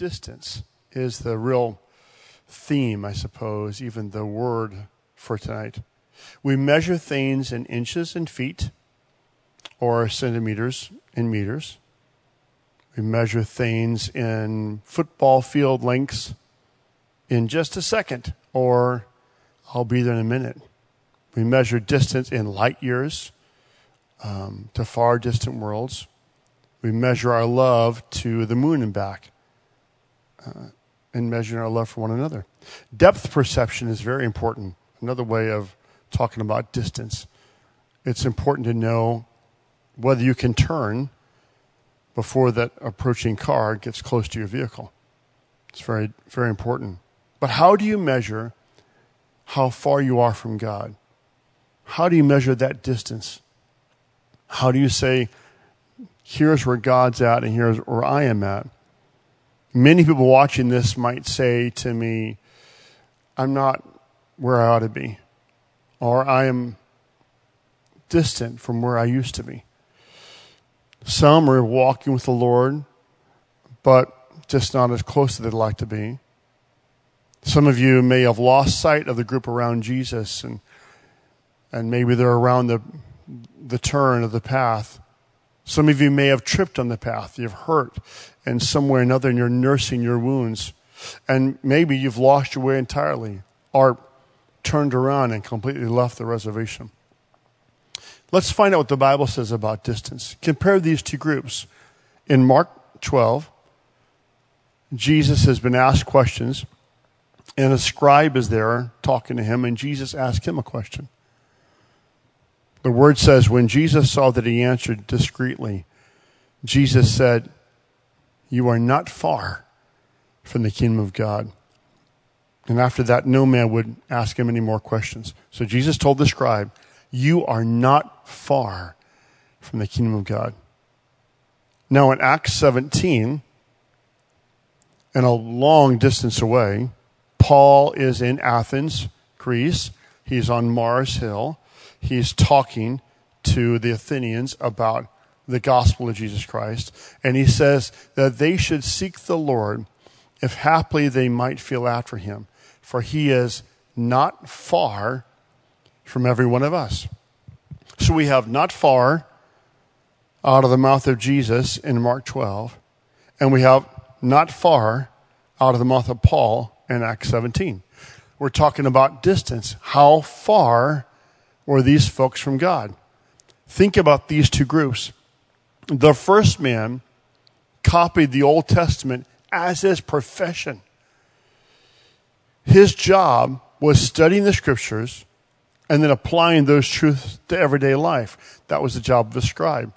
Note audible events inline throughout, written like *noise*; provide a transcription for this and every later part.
distance is the real theme, I suppose, even the word for tonight. We measure things in inches and feet or centimeters and meters. We measure things in football field lengths in just a second or I'll be there in a minute. We measure distance in light years um, to far distant worlds. We measure our love to the moon and back uh, and measuring our love for one another. Depth perception is very important. Another way of talking about distance. It's important to know whether you can turn before that approaching car gets close to your vehicle. It's very, very important. But how do you measure how far you are from God? How do you measure that distance? How do you say, here's where God's at and here's where I am at? Many people watching this might say to me, I'm not where I ought to be, or I am distant from where I used to be. Some are walking with the Lord, but just not as close as they'd like to be. Some of you may have lost sight of the group around Jesus, and, and maybe they're around the, the turn of the path. Some of you may have tripped on the path. You've hurt, and somewhere or another, and you're nursing your wounds. And maybe you've lost your way entirely, or turned around and completely left the reservation. Let's find out what the Bible says about distance. Compare these two groups. In Mark 12, Jesus has been asked questions, and a scribe is there talking to him, and Jesus asked him a question. The word says, when Jesus saw that he answered discreetly, Jesus said, You are not far from the kingdom of God. And after that, no man would ask him any more questions. So Jesus told the scribe, You are not far from the kingdom of God. Now, in Acts 17, and a long distance away, Paul is in Athens, Greece. He's on Mars Hill. He's talking to the Athenians about the gospel of Jesus Christ. And he says that they should seek the Lord if haply they might feel after him, for he is not far from every one of us. So we have not far out of the mouth of Jesus in Mark 12, and we have not far out of the mouth of Paul in Acts 17. We're talking about distance. How far were these folks from God? Think about these two groups. The first man copied the Old Testament as his profession. His job was studying the scriptures and then applying those truths to everyday life. That was the job of a scribe.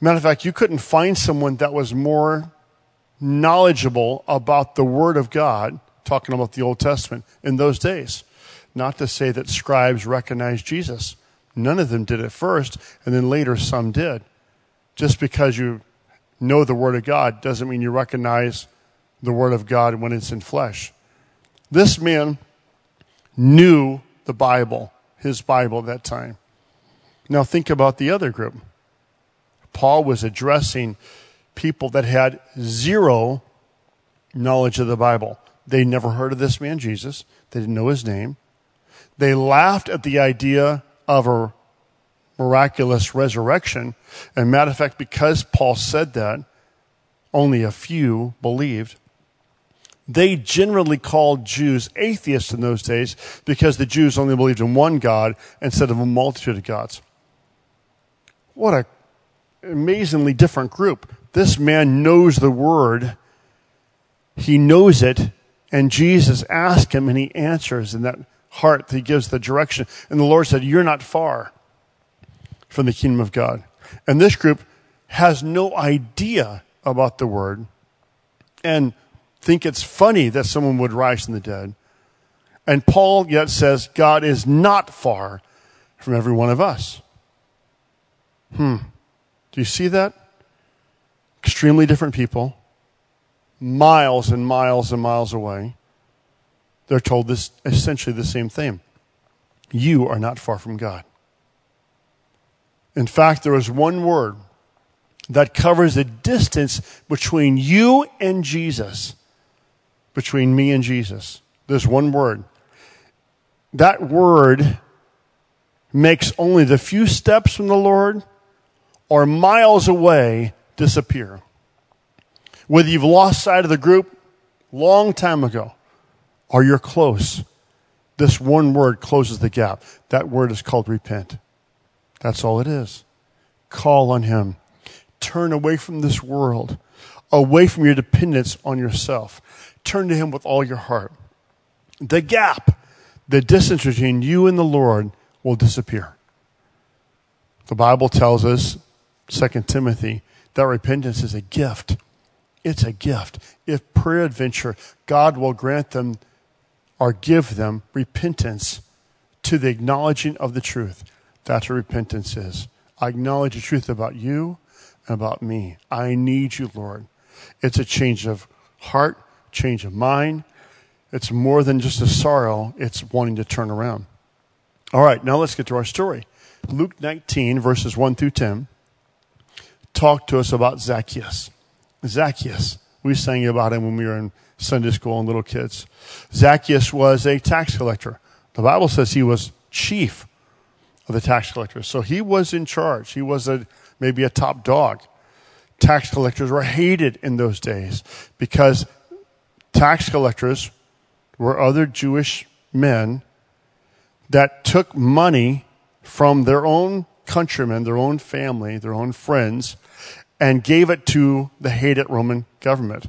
Matter of fact, you couldn't find someone that was more knowledgeable about the Word of God, talking about the Old Testament, in those days. Not to say that scribes recognized Jesus. None of them did at first, and then later some did. Just because you know the Word of God doesn't mean you recognize the Word of God when it's in flesh. This man knew the Bible his Bible at that time. Now think about the other group. Paul was addressing people that had zero knowledge of the Bible. They never heard of this man, Jesus. They didn't know his name. They laughed at the idea of a miraculous resurrection. And matter of fact, because Paul said that, only a few believed. They generally called Jews atheists in those days because the Jews only believed in one God instead of a multitude of gods. What a amazingly different group. This man knows the word. He knows it, and Jesus asks him and he answers in that heart. He gives the direction. And the Lord said, You're not far from the kingdom of God. And this group has no idea about the word. And think it's funny that someone would rise from the dead. And Paul yet says God is not far from every one of us. Hmm. Do you see that? Extremely different people, miles and miles and miles away. They're told this essentially the same thing. You are not far from God. In fact, there is one word that covers the distance between you and Jesus, between me and Jesus. There's one word. That word makes only the few steps from the Lord or miles away disappear. Whether you've lost sight of the group long time ago or you're close, this one word closes the gap. That word is called repent. That's all it is. Call on Him. Turn away from this world, away from your dependence on yourself. Turn to Him with all your heart. The gap, the distance between you and the Lord will disappear. The Bible tells us, 2 Timothy, that repentance is a gift. It's a gift. If peradventure God will grant them or give them repentance to the acknowledging of the truth. That's what repentance is. I acknowledge the truth about you and about me. I need you, Lord. It's a change of heart, change of mind. It's more than just a sorrow, it's wanting to turn around. All right, now let's get to our story. Luke 19, verses 1 through 10, talk to us about Zacchaeus. Zacchaeus. We sang about him when we were in Sunday school and little kids. Zacchaeus was a tax collector. The Bible says he was chief of the tax collectors. So he was in charge. He was a, maybe a top dog. Tax collectors were hated in those days because tax collectors were other Jewish men that took money from their own countrymen, their own family, their own friends, and gave it to the hated Roman government.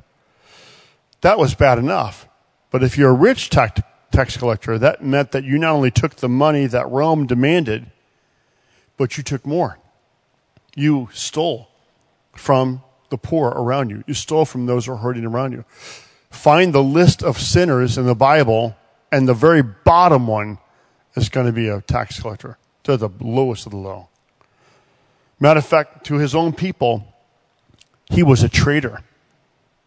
That was bad enough. But if you're a rich tax, tax collector, that meant that you not only took the money that Rome demanded, but you took more. You stole from the poor around you. You stole from those who are hurting around you. Find the list of sinners in the Bible, and the very bottom one is going to be a tax collector. They're the lowest of the low. Matter of fact, to his own people, he was a traitor,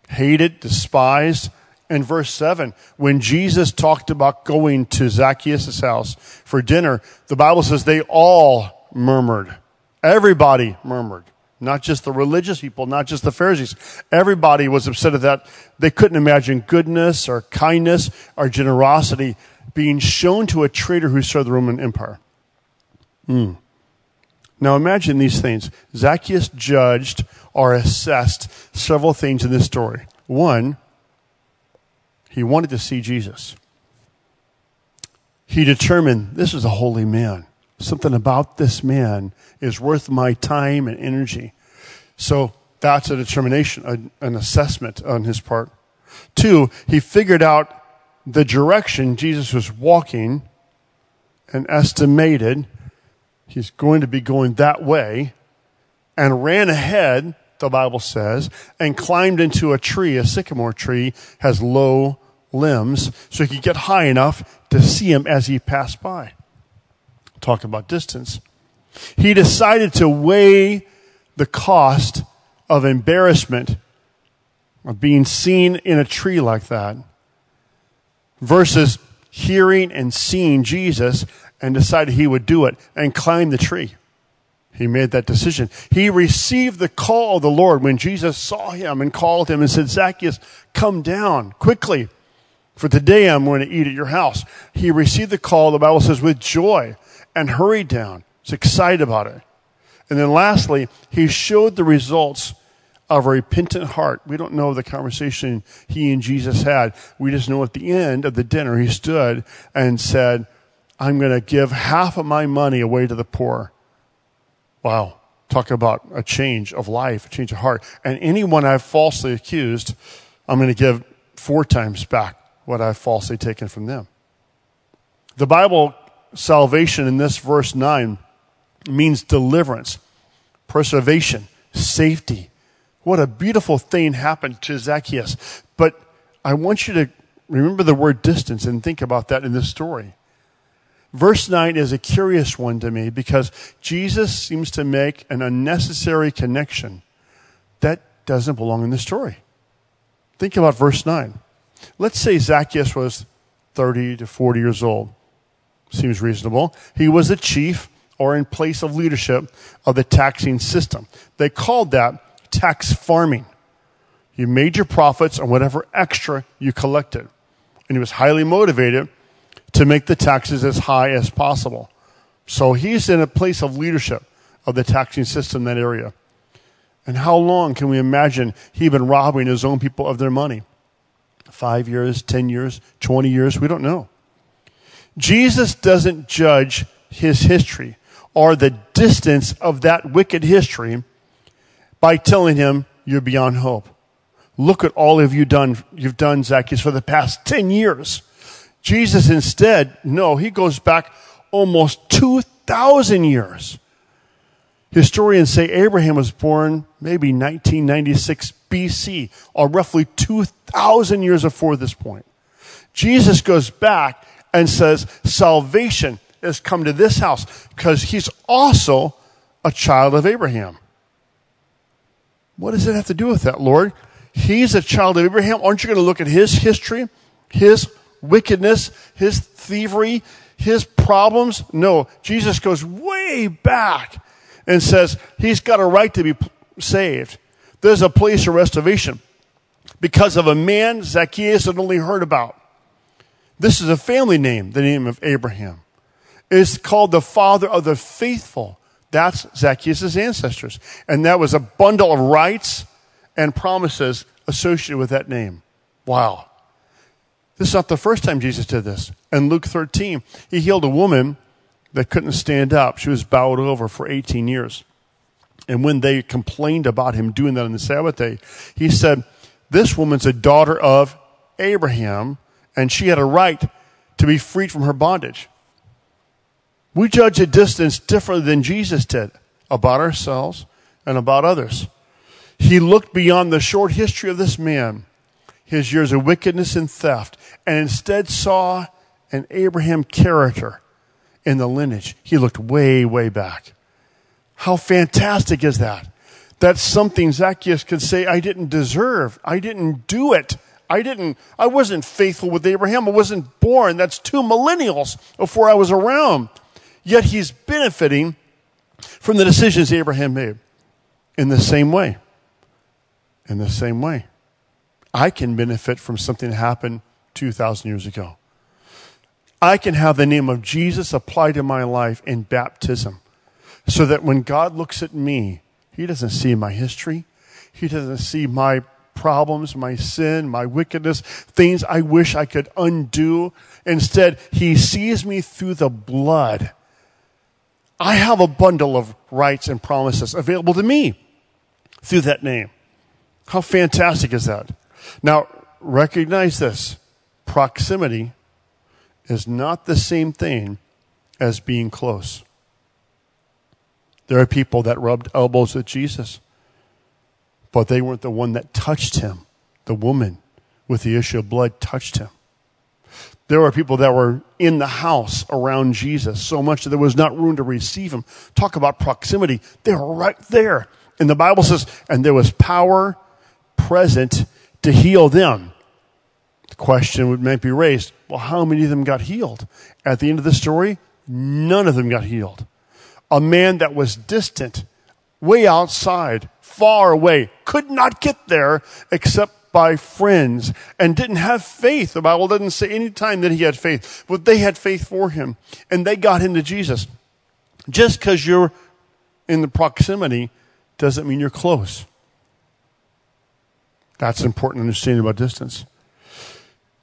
hated, despised. In verse 7, when Jesus talked about going to Zacchaeus' house for dinner, the Bible says they all murmured. Everybody murmured. Not just the religious people, not just the Pharisees. Everybody was upset at that. They couldn't imagine goodness or kindness or generosity being shown to a traitor who served the Roman Empire. Hmm. Now imagine these things. Zacchaeus judged or assessed several things in this story. One, he wanted to see Jesus. He determined this is a holy man. Something about this man is worth my time and energy. So that's a determination, an assessment on his part. Two, he figured out the direction Jesus was walking and estimated he's going to be going that way and ran ahead, the Bible says, and climbed into a tree. A sycamore tree has low limbs, so he could get high enough to see him as he passed by. Talk about distance. He decided to weigh the cost of embarrassment of being seen in a tree like that versus hearing and seeing Jesus and decided he would do it and climb the tree. He made that decision. He received the call of the Lord when Jesus saw him and called him and said, Zacchaeus, come down quickly. For today I'm going to eat at your house. He received the call, the Bible says, with joy and hurried down. He's excited about it. And then lastly, he showed the results of a repentant heart. We don't know the conversation he and Jesus had. We just know at the end of the dinner, he stood and said, I'm going to give half of my money away to the poor. Wow. Talk about a change of life, a change of heart. And anyone I've falsely accused, I'm going to give four times back what I've falsely taken from them. The Bible salvation in this verse 9 means deliverance, preservation, safety. What a beautiful thing happened to Zacchaeus. But I want you to remember the word distance and think about that in this story. Verse 9 is a curious one to me because Jesus seems to make an unnecessary connection that doesn't belong in the story. Think about verse 9. Let's say Zacchaeus was 30 to 40 years old. Seems reasonable. He was a chief or in place of leadership of the taxing system. They called that tax farming. You made your profits on whatever extra you collected. And he was highly motivated to make the taxes as high as possible. So he's in a place of leadership of the taxing system in that area. And how long can we imagine he been robbing his own people of their money? Five years, 10 years, 20 years, we don't know. Jesus doesn't judge his history or the distance of that wicked history by telling him you're beyond hope. Look at all of you done, you've done, Zacchaeus, for the past 10 years. Jesus instead, no, he goes back almost 2,000 years. Historians say Abraham was born maybe 1996 BC, or roughly 2,000 years before this point. Jesus goes back and says, Salvation has come to this house because he's also a child of Abraham. What does it have to do with that, Lord? He's a child of Abraham. Aren't you going to look at his history, his wickedness, his thievery, his problems? No, Jesus goes way back and says he's got a right to be saved. There's a place of restoration because of a man Zacchaeus had only heard about. This is a family name, the name of Abraham. It's called the father of the faithful. That's Zacchaeus' ancestors. And that was a bundle of rights and promises associated with that name. Wow. This is not the first time Jesus did this. In Luke 13, he healed a woman that couldn't stand up. She was bowed over for 18 years. And when they complained about him doing that on the Sabbath day, he said, This woman's a daughter of Abraham, and she had a right to be freed from her bondage. We judge a distance differently than Jesus did about ourselves and about others. He looked beyond the short history of this man, his years of wickedness and theft, and instead saw an Abraham character in the lineage. He looked way, way back. How fantastic is that? That's something Zacchaeus could say, I didn't deserve. I didn't do it. I didn't, I wasn't faithful with Abraham. I wasn't born. That's two millennials before I was around. Yet he's benefiting from the decisions Abraham made in the same way. In the same way. I can benefit from something that happened 2,000 years ago. I can have the name of Jesus applied to my life in baptism so that when God looks at me, he doesn't see my history. He doesn't see my problems, my sin, my wickedness, things I wish I could undo. Instead, he sees me through the blood. I have a bundle of rights and promises available to me through that name. How fantastic is that? Now, recognize this. Proximity is not the same thing as being close. There are people that rubbed elbows with Jesus but they weren't the one that touched him. The woman with the issue of blood touched him. There were people that were in the house around Jesus so much that there was not room to receive him. Talk about proximity. They were right there. And the Bible says, and there was power present to heal them. The question would might be raised, well, how many of them got healed? At the end of the story, none of them got healed. A man that was distant, way outside, far away, could not get there except by friends and didn't have faith. The Bible doesn't say any time that he had faith, but they had faith for him and they got him to Jesus. Just because you're in the proximity doesn't mean you're close. That's important understanding about distance.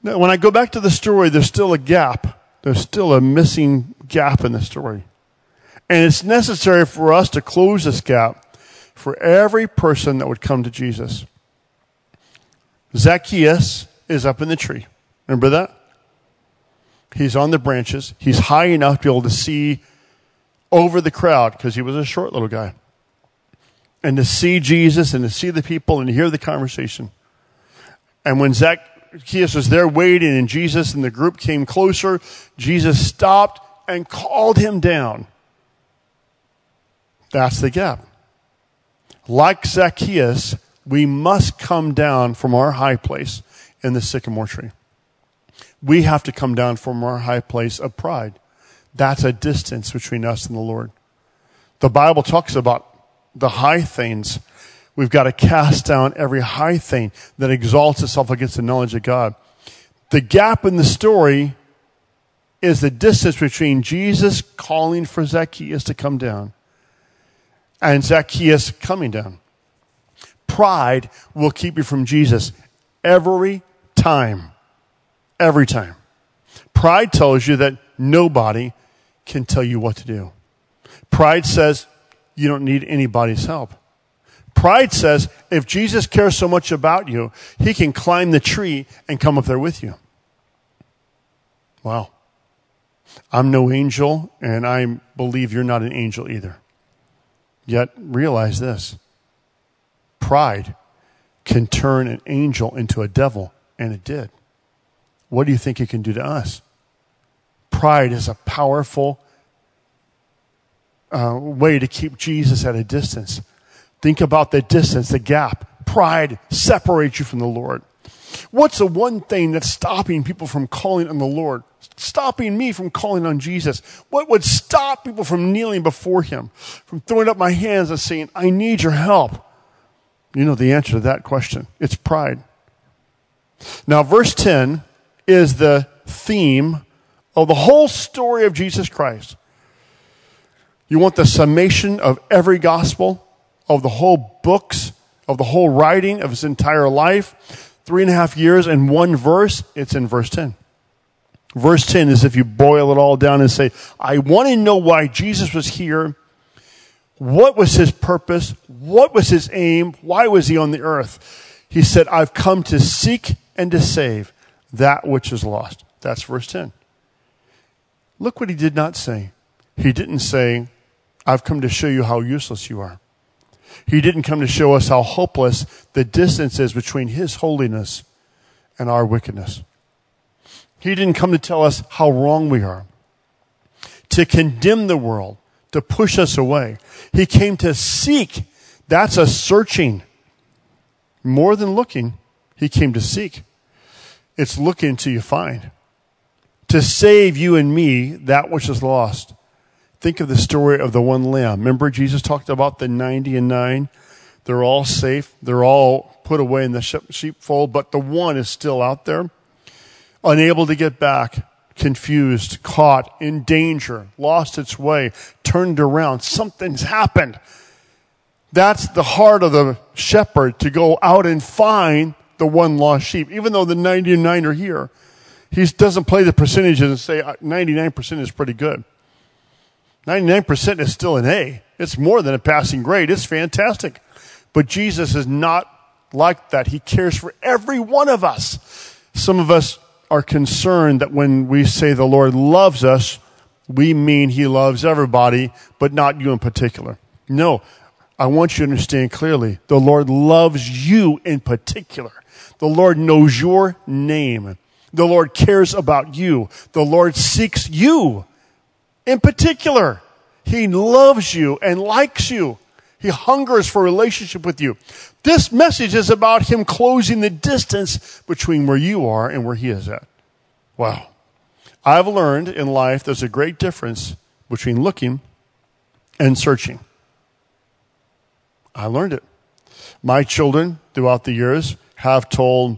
Now, when I go back to the story, there's still a gap. There's still a missing gap in the story. And it's necessary for us to close this gap for every person that would come to Jesus. Zacchaeus is up in the tree. Remember that? He's on the branches. He's high enough to be able to see over the crowd because he was a short little guy. And to see Jesus and to see the people and to hear the conversation. And when Zacchaeus was there waiting and Jesus and the group came closer, Jesus stopped and called him down. That's the gap. Like Zacchaeus, we must come down from our high place in the sycamore tree. We have to come down from our high place of pride. That's a distance between us and the Lord. The Bible talks about the high things. We've got to cast down every high thing that exalts itself against the knowledge of God. The gap in the story is the distance between Jesus calling for Zacchaeus to come down and Zacchaeus coming down. Pride will keep you from Jesus every time. Every time. Pride tells you that nobody can tell you what to do. Pride says you don't need anybody's help. Pride says if Jesus cares so much about you, he can climb the tree and come up there with you. Wow. I'm no angel, and I believe you're not an angel either. Yet realize this pride can turn an angel into a devil, and it did. What do you think it can do to us? Pride is a powerful uh, way to keep Jesus at a distance. Think about the distance, the gap. Pride separates you from the Lord. What's the one thing that's stopping people from calling on the Lord? Stopping me from calling on Jesus? What would stop people from kneeling before Him? From throwing up my hands and saying, I need your help? You know the answer to that question. It's pride. Now, verse 10 is the theme of the whole story of Jesus Christ. You want the summation of every gospel, of the whole books, of the whole writing of his entire life? Three and a half years and one verse? It's in verse 10. Verse 10 is if you boil it all down and say, I want to know why Jesus was here. What was his purpose? What was his aim? Why was he on the earth? He said, I've come to seek and to save that which is lost. That's verse 10. Look what he did not say. He didn't say, I've come to show you how useless you are. He didn't come to show us how hopeless the distance is between his holiness and our wickedness. He didn't come to tell us how wrong we are, to condemn the world, to push us away. He came to seek. That's a searching. More than looking, he came to seek. It's looking until you find. To save you and me that which is lost. Think of the story of the one lamb. Remember, Jesus talked about the 90 and 9? They're all safe. They're all put away in the sheepfold, but the one is still out there, unable to get back, confused, caught, in danger, lost its way, turned around. Something's happened. That's the heart of the shepherd to go out and find the one lost sheep, even though the 99 are here. He doesn't play the percentages and say uh, 99% is pretty good. 99% is still an A. It's more than a passing grade. It's fantastic. But Jesus is not like that. He cares for every one of us. Some of us are concerned that when we say the Lord loves us, we mean he loves everybody, but not you in particular. No, I want you to understand clearly. The Lord loves you in particular. The Lord knows your name. The Lord cares about you. The Lord seeks you in particular. He loves you and likes you. He hungers for a relationship with you. This message is about Him closing the distance between where you are and where He is at. Wow. I've learned in life there's a great difference between looking and searching. I learned it. My children, throughout the years, have told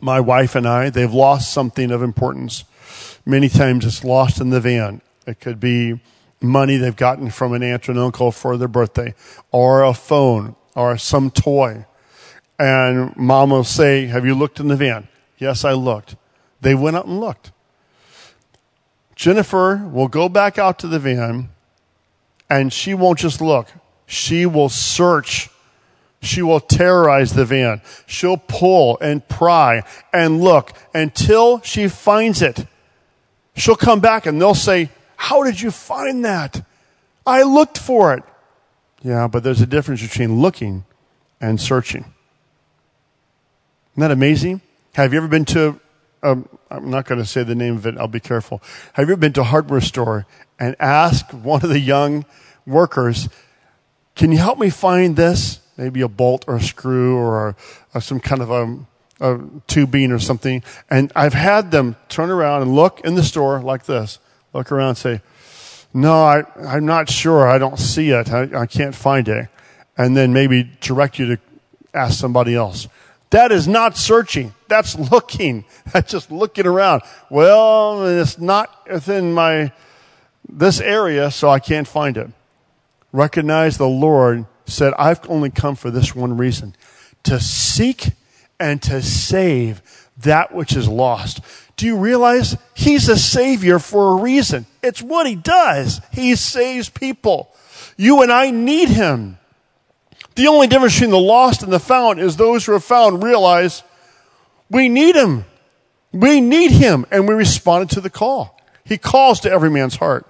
my wife and I they've lost something of importance. Many times it's lost in the van. It could be money they've gotten from an aunt and uncle for their birthday, or a phone, or some toy. And mom will say, Have you looked in the van? Yes, I looked. They went out and looked. Jennifer will go back out to the van and she won't just look. She will search. She will terrorize the van. She'll pull and pry and look until she finds it. She'll come back and they'll say, how did you find that? I looked for it. Yeah, but there's a difference between looking and searching. Isn't that amazing? Have you ever been to, um, I'm not going to say the name of it, I'll be careful. Have you ever been to a hardware store and asked one of the young workers, can you help me find this? Maybe a bolt or a screw or, a, or some kind of a, a tubing or something. And I've had them turn around and look in the store like this look around and say, No, I, I'm not sure. I don't see it. I, I can't find it. And then maybe direct you to ask somebody else. That is not searching. That's looking. *laughs* That's just looking around. Well, it's not within my, this area, so I can't find it. Recognize the Lord said, I've only come for this one reason to seek and to save that which is lost. Do you realize he's a savior for a reason? It's what he does. He saves people. You and I need him. The only difference between the lost and the found is those who are found realize we need him. We need him. And we responded to the call. He calls to every man's heart.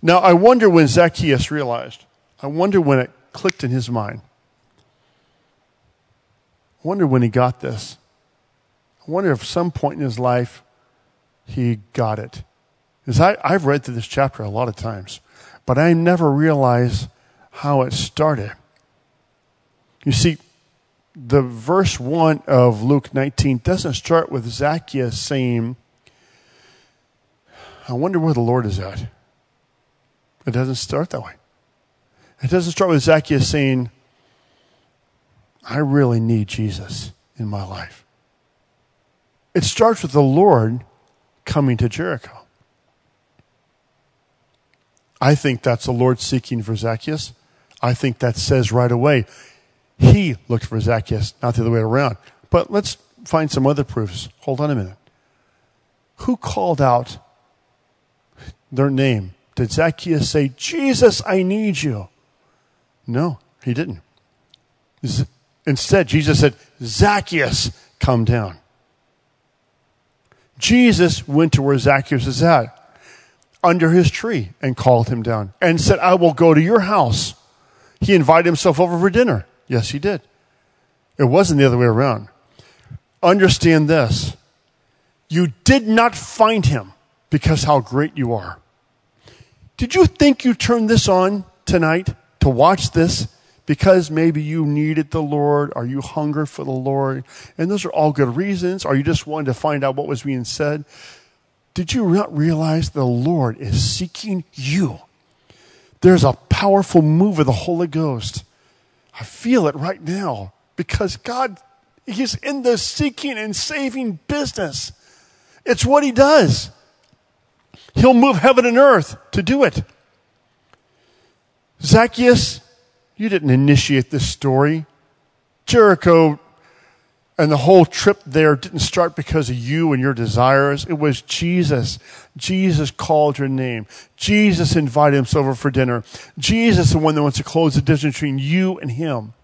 Now, I wonder when Zacchaeus realized. I wonder when it clicked in his mind. I wonder when he got this. I wonder if some point in his life he got it. Because I, I've read through this chapter a lot of times, but I never realized how it started. You see, the verse 1 of Luke 19 doesn't start with Zacchaeus saying, I wonder where the Lord is at. It doesn't start that way. It doesn't start with Zacchaeus saying, I really need Jesus in my life. It starts with the Lord coming to Jericho. I think that's the Lord seeking for Zacchaeus. I think that says right away, he looked for Zacchaeus, not the other way around. But let's find some other proofs. Hold on a minute. Who called out their name? Did Zacchaeus say, Jesus, I need you? No, he didn't. Instead, Jesus said, Zacchaeus, come down. Jesus went to where Zacchaeus is at, under his tree, and called him down and said, I will go to your house. He invited himself over for dinner. Yes, he did. It wasn't the other way around. Understand this. You did not find him because how great you are. Did you think you turned this on tonight to watch this because maybe you needed the Lord? Are you hunger for the Lord? And those are all good reasons. Are you just wanting to find out what was being said? Did you not realize the Lord is seeking you? There's a powerful move of the Holy Ghost. I feel it right now because God, He's in the seeking and saving business. It's what He does. He'll move heaven and earth to do it. Zacchaeus you didn't initiate this story. Jericho and the whole trip there didn't start because of you and your desires. It was Jesus. Jesus called your name. Jesus invited himself over for dinner. Jesus is the one that wants to close the distance between you and him.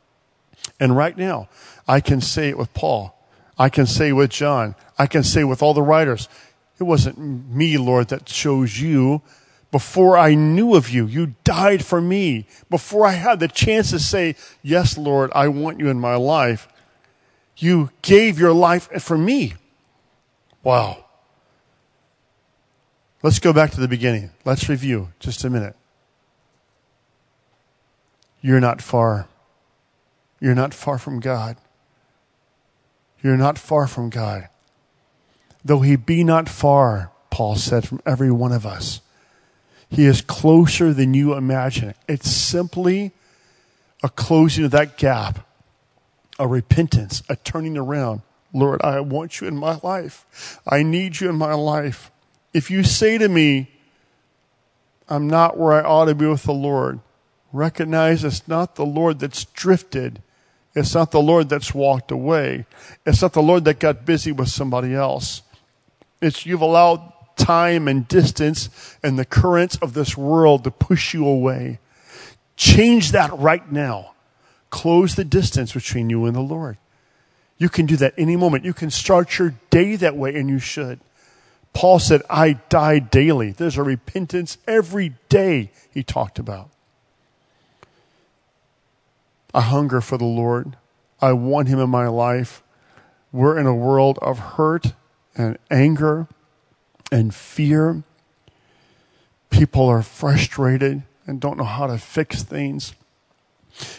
And right now, I can say it with Paul. I can say with John. I can say with all the writers. It wasn't me, Lord, that chose you. Before I knew of you, you died for me. Before I had the chance to say, Yes, Lord, I want you in my life, you gave your life for me. Wow. Let's go back to the beginning. Let's review just a minute. You're not far. You're not far from God. You're not far from God. Though he be not far, Paul said, from every one of us. He is closer than you imagine. It's simply a closing of that gap, a repentance, a turning around. Lord, I want you in my life. I need you in my life. If you say to me, I'm not where I ought to be with the Lord, recognize it's not the Lord that's drifted. It's not the Lord that's walked away. It's not the Lord that got busy with somebody else. It's you've allowed time and distance and the currents of this world to push you away. Change that right now. Close the distance between you and the Lord. You can do that any moment. You can start your day that way, and you should. Paul said, I die daily. There's a repentance every day he talked about. I hunger for the Lord. I want him in my life. We're in a world of hurt and anger and fear. People are frustrated and don't know how to fix things.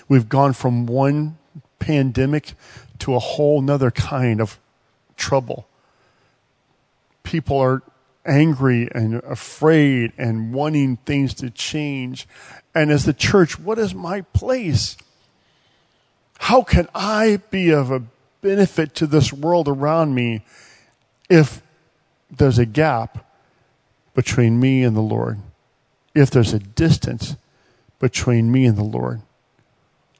We've gone from one pandemic to a whole nother kind of trouble. People are angry and afraid and wanting things to change. And as the church, what is my place? How can I be of a benefit to this world around me if there's a gap between me and the Lord? If there's a distance between me and the Lord?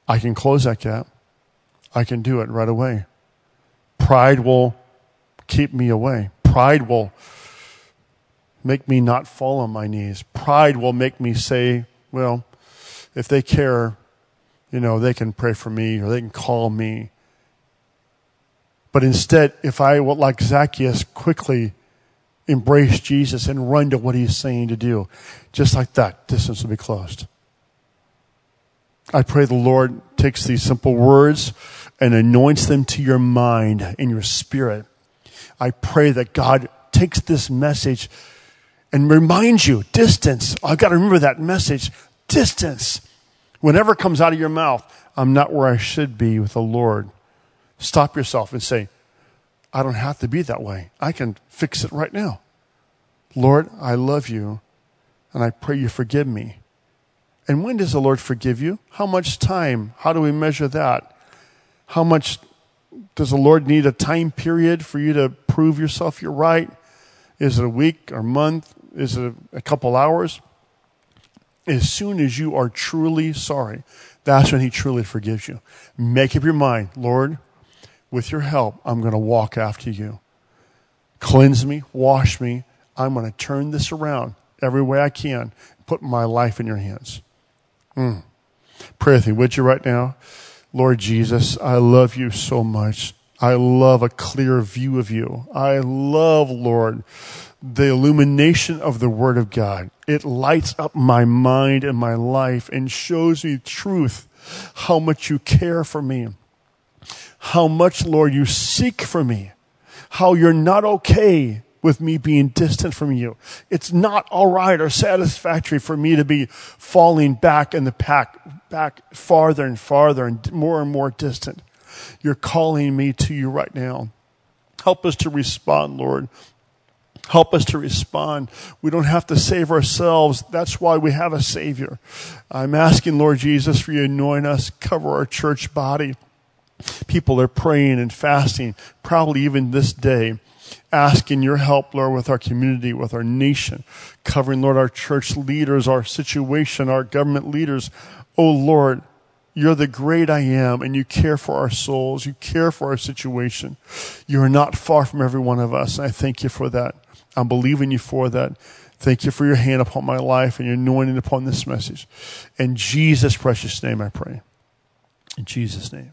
I can close that gap. I can do it right away. Pride will keep me away. Pride will make me not fall on my knees. Pride will make me say, well, if they care, you know, they can pray for me or they can call me. But instead, if I like Zacchaeus, quickly embrace Jesus and run to what he's saying to do, just like that, distance will be closed. I pray the Lord takes these simple words and anoints them to your mind and your spirit. I pray that God takes this message and reminds you distance. I've got to remember that message distance. Whenever comes out of your mouth, I'm not where I should be with the Lord. Stop yourself and say, I don't have to be that way. I can fix it right now. Lord, I love you and I pray you forgive me. And when does the Lord forgive you? How much time? How do we measure that? How much does the Lord need a time period for you to prove yourself you're right? Is it a week or month? Is it a, a couple hours? As soon as you are truly sorry, that's when He truly forgives you. Make up your mind, Lord, with your help, I'm going to walk after you. Cleanse me, wash me. I'm going to turn this around every way I can, put my life in your hands. Mm. Pray with me, would you, right now? Lord Jesus, I love you so much. I love a clear view of you. I love, Lord, the illumination of the Word of God. It lights up my mind and my life and shows me truth, how much you care for me, how much, Lord, you seek for me, how you're not okay with me being distant from you. It's not all right or satisfactory for me to be falling back in the pack, back farther and farther and more and more distant. You're calling me to you right now. Help us to respond, Lord. Help us to respond. We don't have to save ourselves. That's why we have a Savior. I'm asking, Lord Jesus, for you to anoint us, cover our church body. People are praying and fasting, probably even this day asking your help, Lord, with our community, with our nation, covering, Lord, our church leaders, our situation, our government leaders. Oh, Lord, you're the great I am, and you care for our souls. You care for our situation. You are not far from every one of us. And I thank you for that. I'm believing you for that. Thank you for your hand upon my life and your anointing upon this message. In Jesus' precious name, I pray. In Jesus' name.